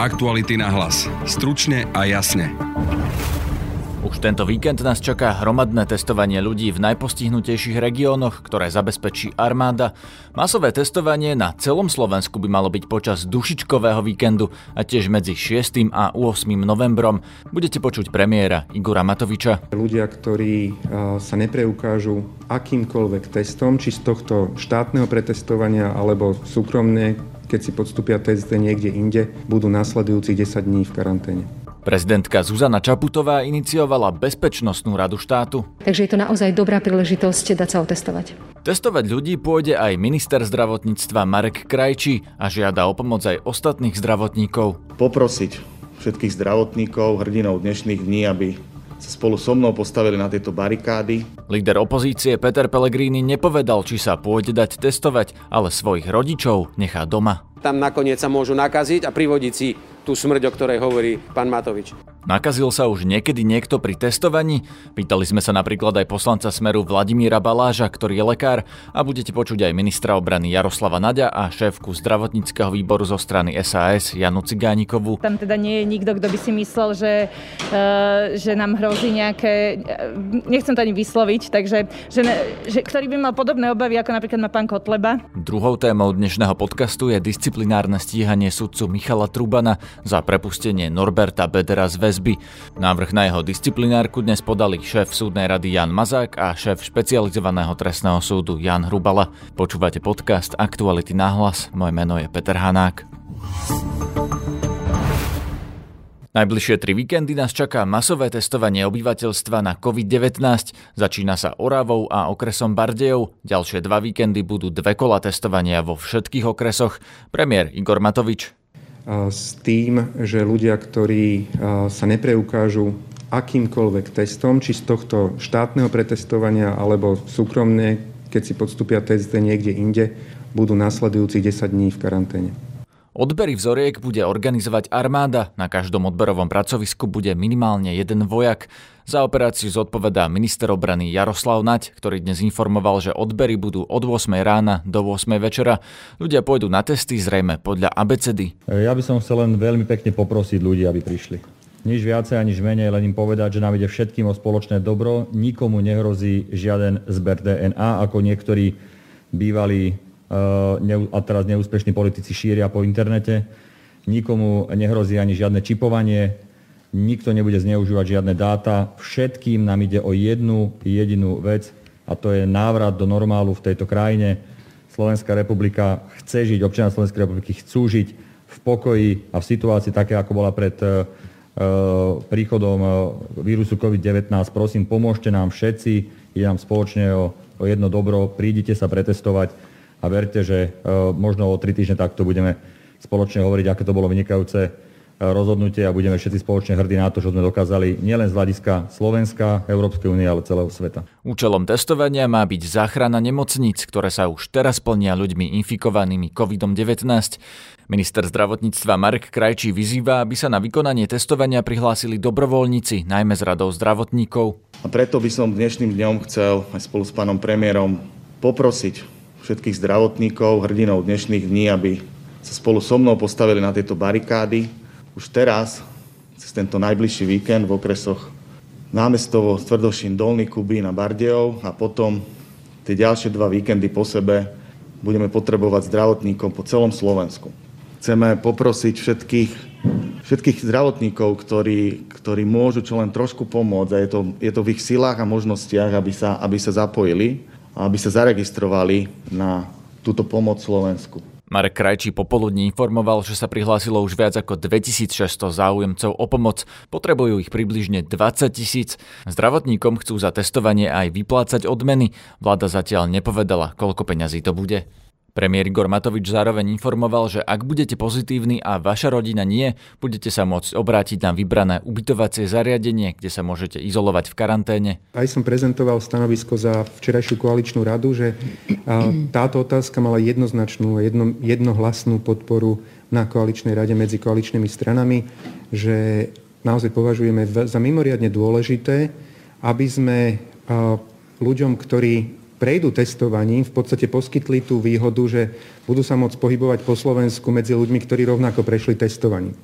Aktuality na hlas. Stručne a jasne. Už tento víkend nás čaká hromadné testovanie ľudí v najpostihnutejších regiónoch, ktoré zabezpečí armáda. Masové testovanie na celom Slovensku by malo byť počas dušičkového víkendu a tiež medzi 6. a 8. novembrom. Budete počuť premiéra Igora Matoviča. Ľudia, ktorí sa nepreukážu akýmkoľvek testom, či z tohto štátneho pretestovania alebo súkromne, keď si podstúpia test niekde inde, budú nasledujúcich 10 dní v karanténe. Prezidentka Zuzana Čaputová iniciovala Bezpečnostnú radu štátu. Takže je to naozaj dobrá príležitosť dať sa otestovať. Testovať ľudí pôjde aj minister zdravotníctva Marek Krajčí a žiada o pomoc aj ostatných zdravotníkov. Poprosiť všetkých zdravotníkov, hrdinov dnešných dní, aby sa spolu so mnou postavili na tieto barikády. Líder opozície Peter Pellegrini nepovedal, či sa pôjde dať testovať, ale svojich rodičov nechá doma. Tam nakoniec sa môžu nakaziť a privodiť si tú smrť, o ktorej hovorí pán Matovič. Nakazil sa už niekedy niekto pri testovaní? Pýtali sme sa napríklad aj poslanca Smeru Vladimíra Baláža, ktorý je lekár a budete počuť aj ministra obrany Jaroslava Naďa a šéfku zdravotníckého výboru zo strany SAS Janu Cigánikovu. Tam teda nie je nikto, kto by si myslel, že, uh, že nám hrozí nejaké, uh, nechcem to ani vysloviť, takže že, že, ktorý by mal podobné obavy, ako napríklad má pán Kotleba. Druhou témou dnešného podcastu je disciplinárne stíhanie sudcu Michala Trubana za prepustenie Norberta Bedera z väzby. Návrh na jeho disciplinárku dnes podali šéf súdnej rady Jan Mazák a šéf špecializovaného trestného súdu Jan Hrubala. Počúvate podcast Aktuality náhlas, moje meno je Peter Hanák. Najbližšie tri víkendy nás čaká masové testovanie obyvateľstva na COVID-19. Začína sa Oravou a okresom Bardejov. Ďalšie dva víkendy budú dve kola testovania vo všetkých okresoch. Premiér Igor Matovič s tým, že ľudia, ktorí sa nepreukážu akýmkoľvek testom, či z tohto štátneho pretestovania alebo súkromne, keď si podstúpia test niekde inde, budú nasledujúcich 10 dní v karanténe. Odbery vzoriek bude organizovať armáda. Na každom odberovom pracovisku bude minimálne jeden vojak. Za operáciu zodpovedá minister obrany Jaroslav Nať, ktorý dnes informoval, že odbery budú od 8 rána do 8 večera. Ľudia pôjdu na testy zrejme podľa abecedy. Ja by som chcel len veľmi pekne poprosiť ľudí, aby prišli. Nič viacej, nič menej, len im povedať, že nám ide všetkým o spoločné dobro. Nikomu nehrozí žiaden zber DNA, ako niektorí bývalí a teraz neúspešní politici šíria po internete. Nikomu nehrozí ani žiadne čipovanie, nikto nebude zneužívať žiadne dáta. Všetkým nám ide o jednu jedinú vec a to je návrat do normálu v tejto krajine. Slovenská republika chce žiť, občania Slovenskej republiky chcú žiť v pokoji a v situácii také, ako bola pred uh, príchodom uh, vírusu COVID-19. Prosím, pomôžte nám všetci, ide nám spoločne o, o jedno dobro, prídite sa pretestovať a verte, že e, možno o tri týždne takto budeme spoločne hovoriť, aké to bolo vynikajúce e, rozhodnutie a budeme všetci spoločne hrdí na to, čo sme dokázali nielen z hľadiska Slovenska, Európskej únie, ale celého sveta. Účelom testovania má byť záchrana nemocníc, ktoré sa už teraz plnia ľuďmi infikovanými COVID-19. Minister zdravotníctva Marek Krajčí vyzýva, aby sa na vykonanie testovania prihlásili dobrovoľníci, najmä z radou zdravotníkov. A preto by som dnešným dňom chcel aj spolu s pánom premiérom poprosiť všetkých zdravotníkov, hrdinov dnešných dní, aby sa spolu so mnou postavili na tieto barikády. Už teraz, cez tento najbližší víkend v okresoch Námestovo, Tvrdošín, Dolný Kubín a Bardejov a potom tie ďalšie dva víkendy po sebe budeme potrebovať zdravotníkov po celom Slovensku. Chceme poprosiť všetkých, všetkých zdravotníkov, ktorí, ktorí môžu čo len trošku pomôcť a je to, je to v ich silách a možnostiach, aby sa, aby sa zapojili aby sa zaregistrovali na túto pomoc Slovensku. Marek Krajčí popoludní informoval, že sa prihlásilo už viac ako 2600 záujemcov o pomoc. Potrebujú ich približne 20 tisíc. Zdravotníkom chcú za testovanie aj vyplácať odmeny. Vláda zatiaľ nepovedala, koľko peňazí to bude. Premiér Igor Matovič zároveň informoval, že ak budete pozitívni a vaša rodina nie, budete sa môcť obrátiť na vybrané ubytovacie zariadenie, kde sa môžete izolovať v karanténe. Aj som prezentoval stanovisko za včerajšiu koaličnú radu, že táto otázka mala jednoznačnú, jedno, jednohlasnú podporu na koaličnej rade medzi koaličnými stranami, že naozaj považujeme za mimoriadne dôležité, aby sme ľuďom, ktorí prejdú testovaním, v podstate poskytli tú výhodu, že budú sa môcť pohybovať po Slovensku medzi ľuďmi, ktorí rovnako prešli testovaním.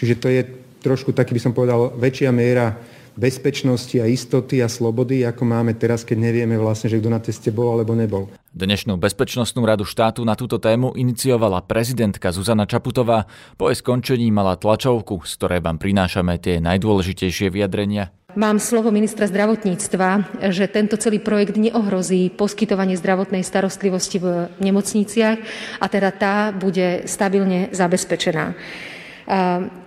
Čiže to je trošku taký, by som povedal, väčšia miera bezpečnosti a istoty a slobody, ako máme teraz, keď nevieme vlastne, že kto na teste bol alebo nebol. Dnešnú bezpečnostnú radu štátu na túto tému iniciovala prezidentka Zuzana Čaputová. Po jej skončení mala tlačovku, z ktorej vám prinášame tie najdôležitejšie vyjadrenia. Mám slovo ministra zdravotníctva, že tento celý projekt neohrozí poskytovanie zdravotnej starostlivosti v nemocniciach a teda tá bude stabilne zabezpečená.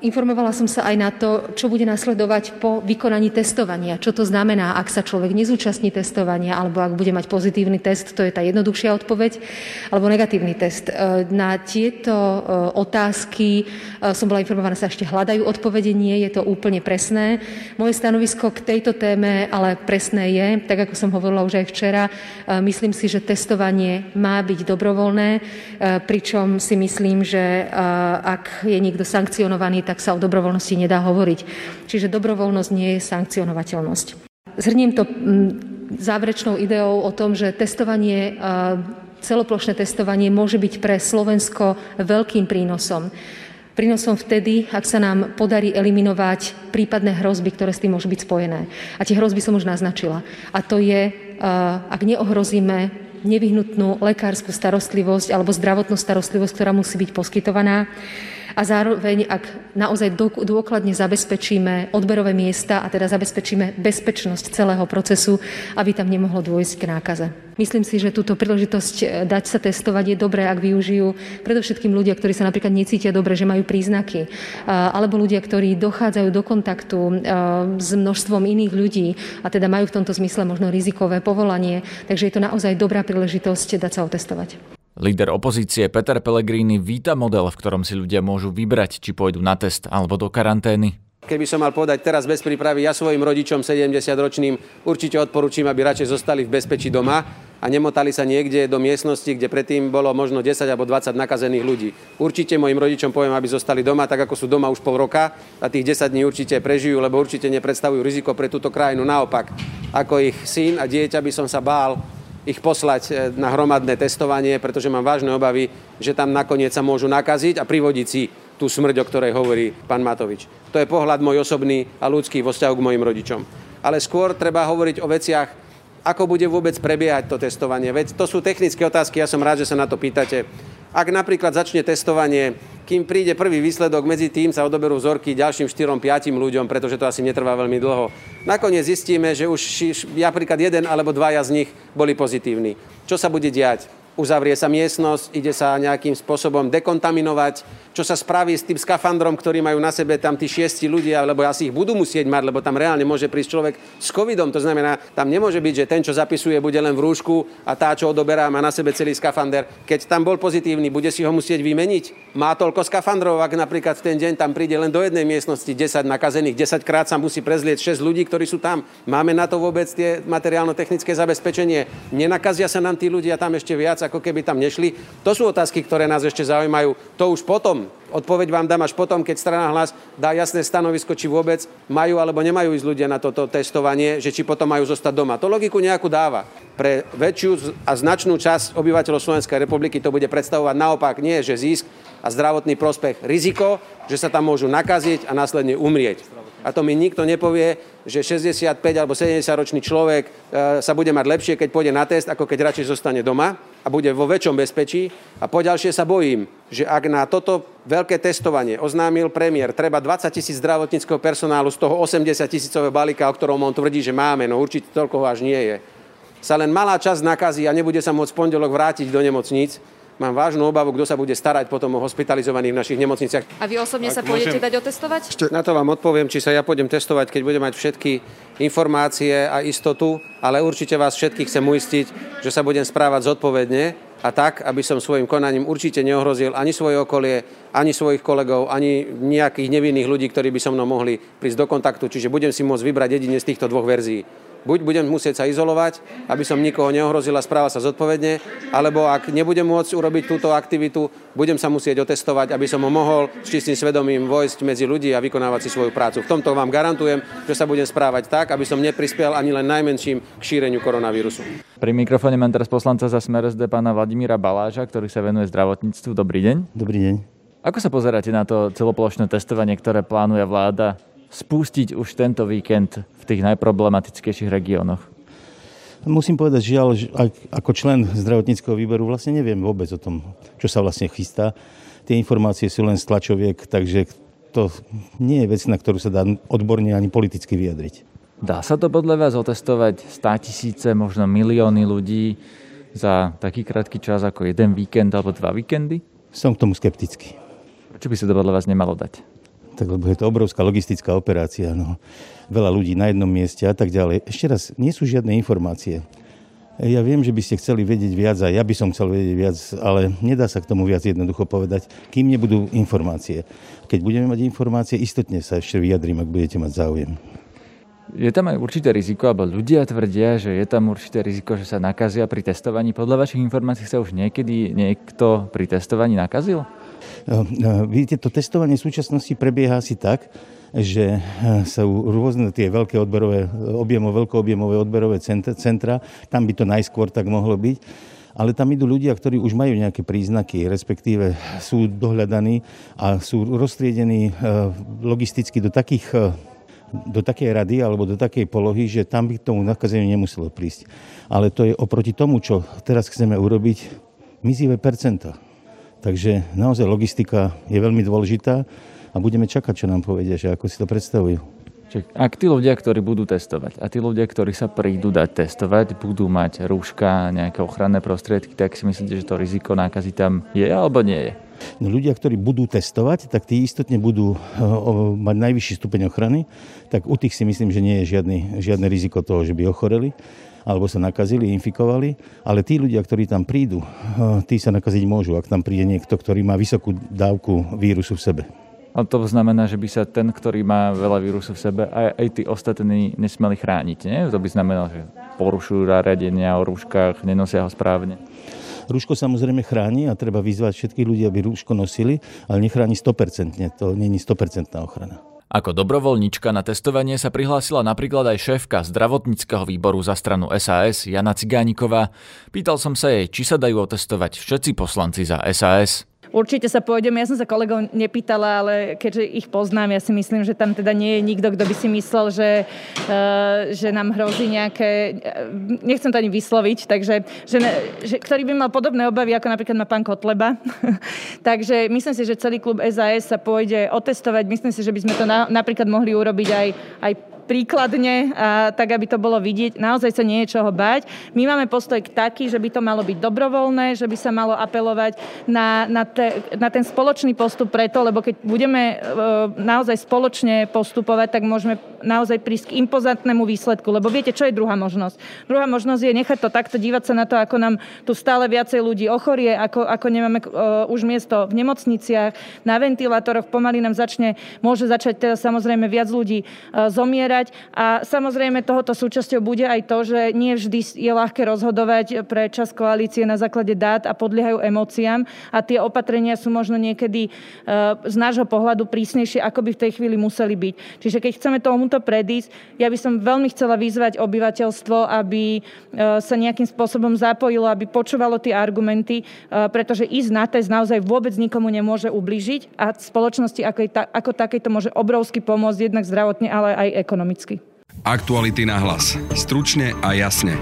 Informovala som sa aj na to, čo bude nasledovať po vykonaní testovania. Čo to znamená, ak sa človek nezúčastní testovania, alebo ak bude mať pozitívny test, to je tá jednoduchšia odpoveď, alebo negatívny test. E, na tieto e, otázky som bola informovaná, sa ešte hľadajú odpovede, nie je to úplne presné. Moje stanovisko k tejto téme ale presné je, tak ako som hovorila už aj včera, myslím si, že testovanie má byť dobrovoľné, pričom si myslím, že ak je niekto sankcionovaný, sankcionovaný, tak sa o dobrovoľnosti nedá hovoriť. Čiže dobrovoľnosť nie je sankcionovateľnosť. Zhrním to záverečnou ideou o tom, že testovanie celoplošné testovanie môže byť pre Slovensko veľkým prínosom. Prínosom vtedy, ak sa nám podarí eliminovať prípadné hrozby, ktoré s tým môžu byť spojené. A tie hrozby som už naznačila. A to je, ak neohrozíme nevyhnutnú lekárskú starostlivosť alebo zdravotnú starostlivosť, ktorá musí byť poskytovaná, a zároveň, ak naozaj dôkladne zabezpečíme odberové miesta a teda zabezpečíme bezpečnosť celého procesu, aby tam nemohlo dôjsť k nákaze. Myslím si, že túto príležitosť e, dať sa testovať je dobré, ak využijú predovšetkým ľudia, ktorí sa napríklad necítia dobre, že majú príznaky, alebo ľudia, ktorí dochádzajú do kontaktu e, s množstvom iných ľudí a teda majú v tomto zmysle možno rizikové povolanie. Takže je to naozaj dobrá príležitosť dať sa otestovať. Líder opozície Peter Pellegrini víta model, v ktorom si ľudia môžu vybrať, či pôjdu na test alebo do karantény. Keby som mal povedať teraz bez prípravy, ja svojim rodičom 70-ročným určite odporúčam, aby radšej zostali v bezpečí doma a nemotali sa niekde do miestnosti, kde predtým bolo možno 10 alebo 20 nakazených ľudí. Určite mojim rodičom poviem, aby zostali doma, tak ako sú doma už pol roka a tých 10 dní určite prežijú, lebo určite nepredstavujú riziko pre túto krajinu. Naopak, ako ich syn a dieťa by som sa bál, ich poslať e, na hromadné testovanie, pretože mám vážne obavy, že tam nakoniec sa môžu nakaziť a privodiť si tú smrť, o ktorej hovorí pán Matovič. To je pohľad môj osobný a ľudský vo vzťahu k mojim rodičom. Ale skôr treba hovoriť o veciach, ako bude vôbec prebiehať to testovanie. Veď to sú technické otázky, ja som rád, že sa na to pýtate. Ak napríklad začne testovanie, kým príde prvý výsledok, medzi tým sa odoberú vzorky ďalším 4-5 ľuďom, pretože to asi netrvá veľmi dlho. Nakoniec zistíme, že už napríklad jeden alebo dvaja z nich boli pozitívni. Čo sa bude diať? Uzavrie sa miestnosť, ide sa nejakým spôsobom dekontaminovať, čo sa spraví s tým skafandrom, ktorý majú na sebe tam tí šiesti ľudia, lebo asi ich budú musieť mať, lebo tam reálne môže prísť človek s covidom. To znamená, tam nemôže byť, že ten, čo zapisuje, bude len v rúšku a tá, čo odoberá, má na sebe celý skafander. Keď tam bol pozitívny, bude si ho musieť vymeniť. Má toľko skafandrov, ak napríklad v ten deň tam príde len do jednej miestnosti 10 nakazených, 10 krát sa musí prezlieť 6 ľudí, ktorí sú tam. Máme na to vôbec tie materiálno-technické zabezpečenie. Nenakazia sa nám tí ľudia tam ešte viac, ako keby tam nešli? To sú otázky, ktoré nás ešte zaujímajú. To už potom. Odpoveď vám dám až potom, keď strana hlas dá jasné stanovisko, či vôbec majú alebo nemajú ísť ľudia na toto testovanie, že či potom majú zostať doma. To logiku nejakú dáva. Pre väčšiu a značnú časť obyvateľov Slovenskej republiky to bude predstavovať naopak nie, že zisk a zdravotný prospech riziko, že sa tam môžu nakaziť a následne umrieť. A to mi nikto nepovie, že 65 alebo 70 ročný človek e, sa bude mať lepšie, keď pôjde na test, ako keď radšej zostane doma a bude vo väčšom bezpečí. A poďalšie sa bojím, že ak na toto veľké testovanie oznámil premiér, treba 20 tisíc zdravotníckého personálu z toho 80 tisícového balíka, o ktorom on tvrdí, že máme, no určite toľko až nie je, sa len malá časť nakazí a nebude sa môcť pondelok vrátiť do nemocníc, mám vážnu obavu, kto sa bude starať potom o hospitalizovaných v našich nemocniciach. A vy osobne Ak sa pôjdete môžem... dať otestovať? Na to vám odpoviem, či sa ja pôjdem testovať, keď budem mať všetky informácie a istotu, ale určite vás všetkých chcem uistiť, že sa budem správať zodpovedne a tak, aby som svojim konaním určite neohrozil ani svoje okolie, ani svojich kolegov, ani nejakých nevinných ľudí, ktorí by so mnou mohli prísť do kontaktu. Čiže budem si môcť vybrať jedine z týchto dvoch verzií buď budem musieť sa izolovať, aby som nikoho neohrozil a správal sa zodpovedne, alebo ak nebudem môcť urobiť túto aktivitu, budem sa musieť otestovať, aby som ho mohol s čistým svedomím vojsť medzi ľudí a vykonávať si svoju prácu. V tomto vám garantujem, že sa budem správať tak, aby som neprispel ani len najmenším k šíreniu koronavírusu. Pri mikrofóne mám teraz poslanca za Smer SD pána Vladimíra Baláža, ktorý sa venuje zdravotníctvu. Dobrý deň. Dobrý deň. Ako sa pozeráte na to celoplošné testovanie, ktoré plánuje vláda spustiť už tento víkend v tých najproblematickejších regiónoch? Musím povedať, žiaľ, ako člen zdravotníckého výberu vlastne neviem vôbec o tom, čo sa vlastne chystá. Tie informácie sú len z tlačoviek, takže to nie je vec, na ktorú sa dá odborne ani politicky vyjadriť. Dá sa to podľa vás otestovať 100 tisíce, možno milióny ľudí za taký krátky čas ako jeden víkend alebo dva víkendy? Som k tomu skeptický. Prečo by sa to podľa vás nemalo dať? Tak lebo je to obrovská logistická operácia, no, veľa ľudí na jednom mieste a tak ďalej. Ešte raz, nie sú žiadne informácie. Ja viem, že by ste chceli vedieť viac a ja by som chcel vedieť viac, ale nedá sa k tomu viac jednoducho povedať, kým nebudú informácie. Keď budeme mať informácie, istotne sa ešte vyjadrím, ak budete mať záujem. Je tam aj určité riziko, alebo ľudia tvrdia, že je tam určité riziko, že sa nakazia pri testovaní. Podľa vašich informácií sa už niekedy niekto pri testovaní nakazil? Vidíte, to testovanie v súčasnosti prebieha asi tak, že sú rôzne tie veľké odberové, objemové, veľkoobjemové odberové centra, tam by to najskôr tak mohlo byť ale tam idú ľudia, ktorí už majú nejaké príznaky, respektíve sú dohľadaní a sú roztriedení logisticky do takých do takej rady alebo do takej polohy, že tam by k tomu nakazeniu nemuselo prísť. Ale to je oproti tomu, čo teraz chceme urobiť, mizivé percento. Takže naozaj logistika je veľmi dôležitá a budeme čakať, čo nám povedia, že ako si to predstavujú. Čiže ak tí ľudia, ktorí budú testovať a tí ľudia, ktorí sa prídu dať testovať, budú mať rúška, nejaké ochranné prostriedky, tak si myslíte, že to riziko nákazy tam je alebo nie je? No, ľudia, ktorí budú testovať, tak tí istotne budú uh, mať najvyšší stupeň ochrany, tak u tých si myslím, že nie je žiadny, žiadne riziko toho, že by ochoreli alebo sa nakazili, infikovali, ale tí ľudia, ktorí tam prídu, uh, tí sa nakaziť môžu, ak tam príde niekto, ktorý má vysokú dávku vírusu v sebe. A to znamená, že by sa ten, ktorý má veľa vírusu v sebe, aj, aj tí ostatní nesmeli chrániť. Nie? To by znamenalo, že porušujú radenia o rúškach, nenosia ho správne. Rúško samozrejme chráni a treba vyzvať všetkých ľudí, aby rúško nosili, ale nechráni 100%. To nie je 100% ochrana. Ako dobrovoľnička na testovanie sa prihlásila napríklad aj šéfka zdravotníckého výboru za stranu SAS Jana Cigániková. Pýtal som sa jej, či sa dajú otestovať všetci poslanci za SAS. Určite sa pôjdem. Ja som sa kolegov nepýtala, ale keďže ich poznám, ja si myslím, že tam teda nie je nikto, kto by si myslel, že, uh, že nám hrozí nejaké... Nechcem to ani vysloviť, takže, že, že, ktorý by mal podobné obavy, ako napríklad má pán Kotleba. takže myslím si, že celý klub SAS sa pôjde otestovať. Myslím si, že by sme to na, napríklad mohli urobiť aj, aj príkladne, a tak aby to bolo vidieť. Naozaj sa nie je čoho báť. My máme postoj taký, že by to malo byť dobrovoľné, že by sa malo apelovať na, na, te, na ten spoločný postup preto, lebo keď budeme e, naozaj spoločne postupovať, tak môžeme naozaj prísť k impozantnému výsledku. Lebo viete, čo je druhá možnosť? Druhá možnosť je nechať to takto, dívať sa na to, ako nám tu stále viacej ľudí ochorie, ako, ako nemáme uh, už miesto v nemocniciach, na ventilátoroch, pomaly nám začne, môže začať teda samozrejme viac ľudí uh, zomierať zaoberať. A samozrejme tohoto súčasťou bude aj to, že nie vždy je ľahké rozhodovať pre čas koalície na základe dát a podliehajú emóciám a tie opatrenia sú možno niekedy e, z nášho pohľadu prísnejšie, ako by v tej chvíli museli byť. Čiže keď chceme tomuto predísť, ja by som veľmi chcela vyzvať obyvateľstvo, aby e, sa nejakým spôsobom zapojilo, aby počúvalo tie argumenty, e, pretože ísť na test naozaj vôbec nikomu nemôže ubližiť a spoločnosti ako, ako takej to môže obrovsky pomôcť jednak zdravotne, ale aj ekonomicky ekonomicky. Aktuality na hlas. Stručne a jasne.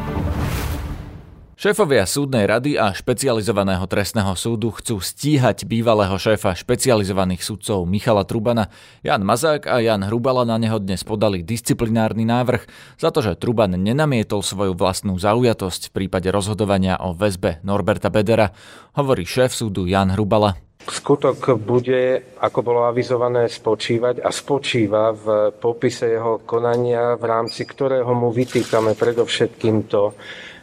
Šéfovia súdnej rady a špecializovaného trestného súdu chcú stíhať bývalého šéfa špecializovaných sudcov Michala Trubana. Jan Mazák a Jan Hrubala na neho dnes podali disciplinárny návrh za to, že Truban nenamietol svoju vlastnú zaujatosť v prípade rozhodovania o väzbe Norberta Bedera, hovorí šéf súdu Jan Hrubala. Skutok bude, ako bolo avizované, spočívať a spočíva v popise jeho konania, v rámci ktorého mu vytýkame predovšetkým to,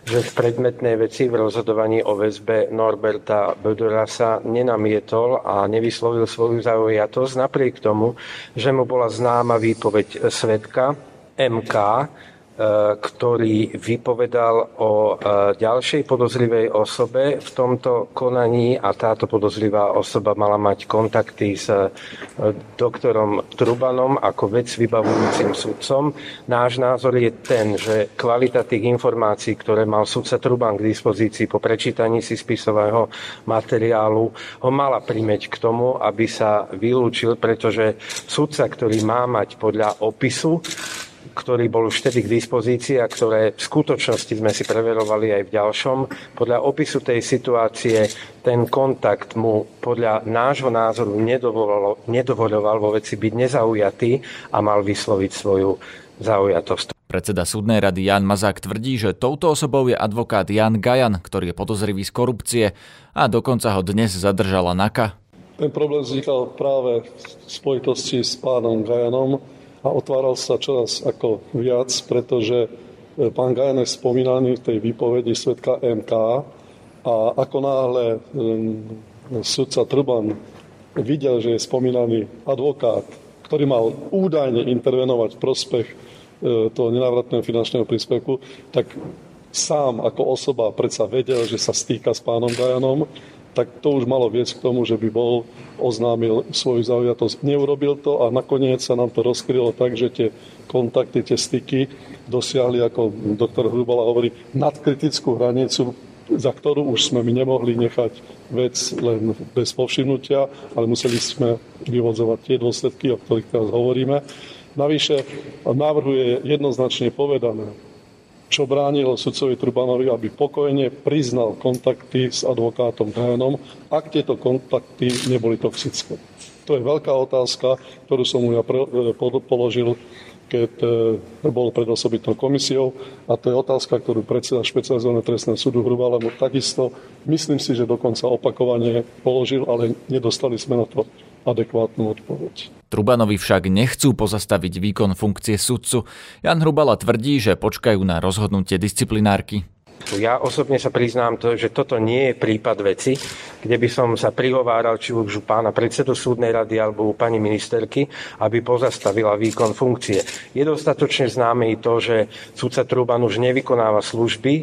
že v predmetnej veci v rozhodovaní o väzbe Norberta Bödora sa nenamietol a nevyslovil svoju zaujatosť napriek tomu, že mu bola známa výpoveď svetka MK, ktorý vypovedal o ďalšej podozrivej osobe v tomto konaní a táto podozrivá osoba mala mať kontakty s doktorom Trubanom ako vec vybavujúcim sudcom. Náš názor je ten, že kvalita tých informácií, ktoré mal sudca Truban k dispozícii po prečítaní si spisového materiálu, ho mala primeť k tomu, aby sa vylúčil, pretože sudca, ktorý má mať podľa opisu ktorý bol už vtedy k dispozícii a ktoré v skutočnosti sme si preverovali aj v ďalšom. Podľa opisu tej situácie ten kontakt mu podľa nášho názoru nedovoloval vo veci byť nezaujatý a mal vysloviť svoju zaujatosť. Predseda súdnej rady Jan Mazák tvrdí, že touto osobou je advokát Jan Gajan, ktorý je podozrivý z korupcie a dokonca ho dnes zadržala NAKA. Ten problém vznikal práve v spojitosti s pánom Gajanom, a otváral sa čoraz ako viac, pretože e, pán je spomínaný v tej výpovedi svetka MK a ako náhle sudca Trban videl, že je spomínaný advokát, ktorý mal údajne intervenovať v prospech e, toho nenávratného finančného príspevku, tak sám ako osoba predsa vedel, že sa stýka s pánom Gajanom tak to už malo viesť k tomu, že by bol oznámil svoju zaujatosť. Neurobil to a nakoniec sa nám to rozkrylo tak, že tie kontakty, tie styky dosiahli, ako doktor Hrubala hovorí, nadkritickú hranicu, za ktorú už sme my nemohli nechať vec len bez povšimnutia, ale museli sme vyvodzovať tie dôsledky, o ktorých teraz hovoríme. Navyše v návrhu je jednoznačne povedané, čo bránilo sudcovi Trubanovi, aby pokojne priznal kontakty s advokátom Gajanom, ak tieto kontakty neboli toxické. To je veľká otázka, ktorú som mu ja e, položil, keď e, bol pred osobitnou komisiou a to je otázka, ktorú predseda špecializovaného trestného súdu Hrubala mu takisto, myslím si, že dokonca opakovane položil, ale nedostali sme na to adekvátnu odpoveď. Trubanovi však nechcú pozastaviť výkon funkcie sudcu. Jan Hrubala tvrdí, že počkajú na rozhodnutie disciplinárky. Ja osobne sa priznám, to, že toto nie je prípad veci, kde by som sa prihováral či už u pána predsedu súdnej rady alebo u pani ministerky, aby pozastavila výkon funkcie. Je dostatočne známe i to, že súdca Truban už nevykonáva služby. E,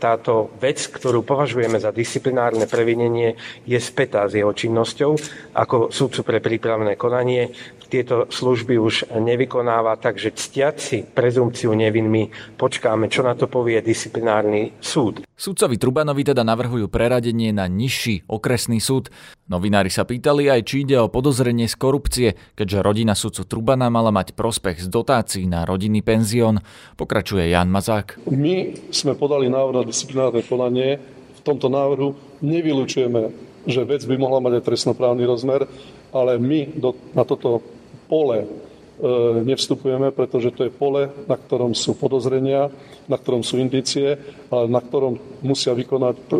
táto vec, ktorú považujeme za disciplinárne previnenie, je spätá s jeho činnosťou ako súdcu pre prípravné konanie tieto služby už nevykonáva, takže ctiať si prezumciu nevinmi, počkáme, čo na to povie disciplinárny súd. Sudcovi Trubanovi teda navrhujú preradenie na nižší okresný súd. Novinári sa pýtali aj, či ide o podozrenie z korupcie, keďže rodina sudcu Trubana mala mať prospech z dotácií na rodinný penzión. Pokračuje Jan Mazák. My sme podali návrh na disciplinárne konanie. V tomto návrhu nevylučujeme, že vec by mohla mať aj trestnoprávny rozmer, ale my do, na toto pole nevstupujeme, pretože to je pole, na ktorom sú podozrenia, na ktorom sú indície, ale na ktorom musia vykonať e, e,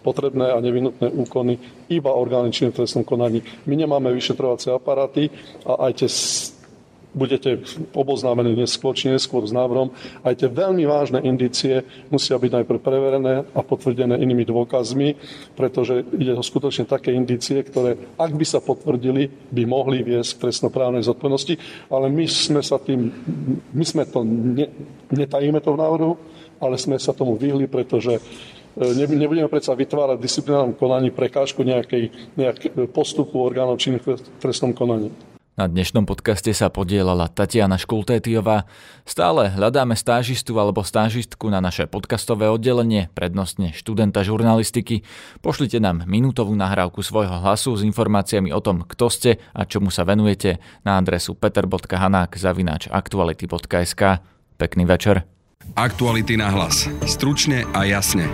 potrebné a nevinutné úkony iba orgány činné trestnom konaní. My nemáme vyšetrovacie aparáty a aj tie budete oboznámení neskôr či neskôr s návrhom. Aj tie veľmi vážne indície musia byť najprv preverené a potvrdené inými dôkazmi, pretože ide o skutočne také indície, ktoré, ak by sa potvrdili, by mohli viesť k trestnoprávnej zodpovednosti. Ale my sme sa tým, my sme to, ne, netajíme to v návrhu, ale sme sa tomu vyhli, pretože e, nebudeme predsa vytvárať v disciplinárnom konaní prekážku nejakej, nejakej postupu orgánov činných v trestnom konaní. Na dnešnom podcaste sa podielala Tatiana Škultétiová. Stále hľadáme stážistu alebo stážistku na naše podcastové oddelenie, prednostne študenta žurnalistiky. Pošlite nám minútovú nahrávku svojho hlasu s informáciami o tom, kto ste a čomu sa venujete na adresu peter.hanák zavináč aktuality.sk. Pekný večer. Aktuality na hlas. Stručne a jasne.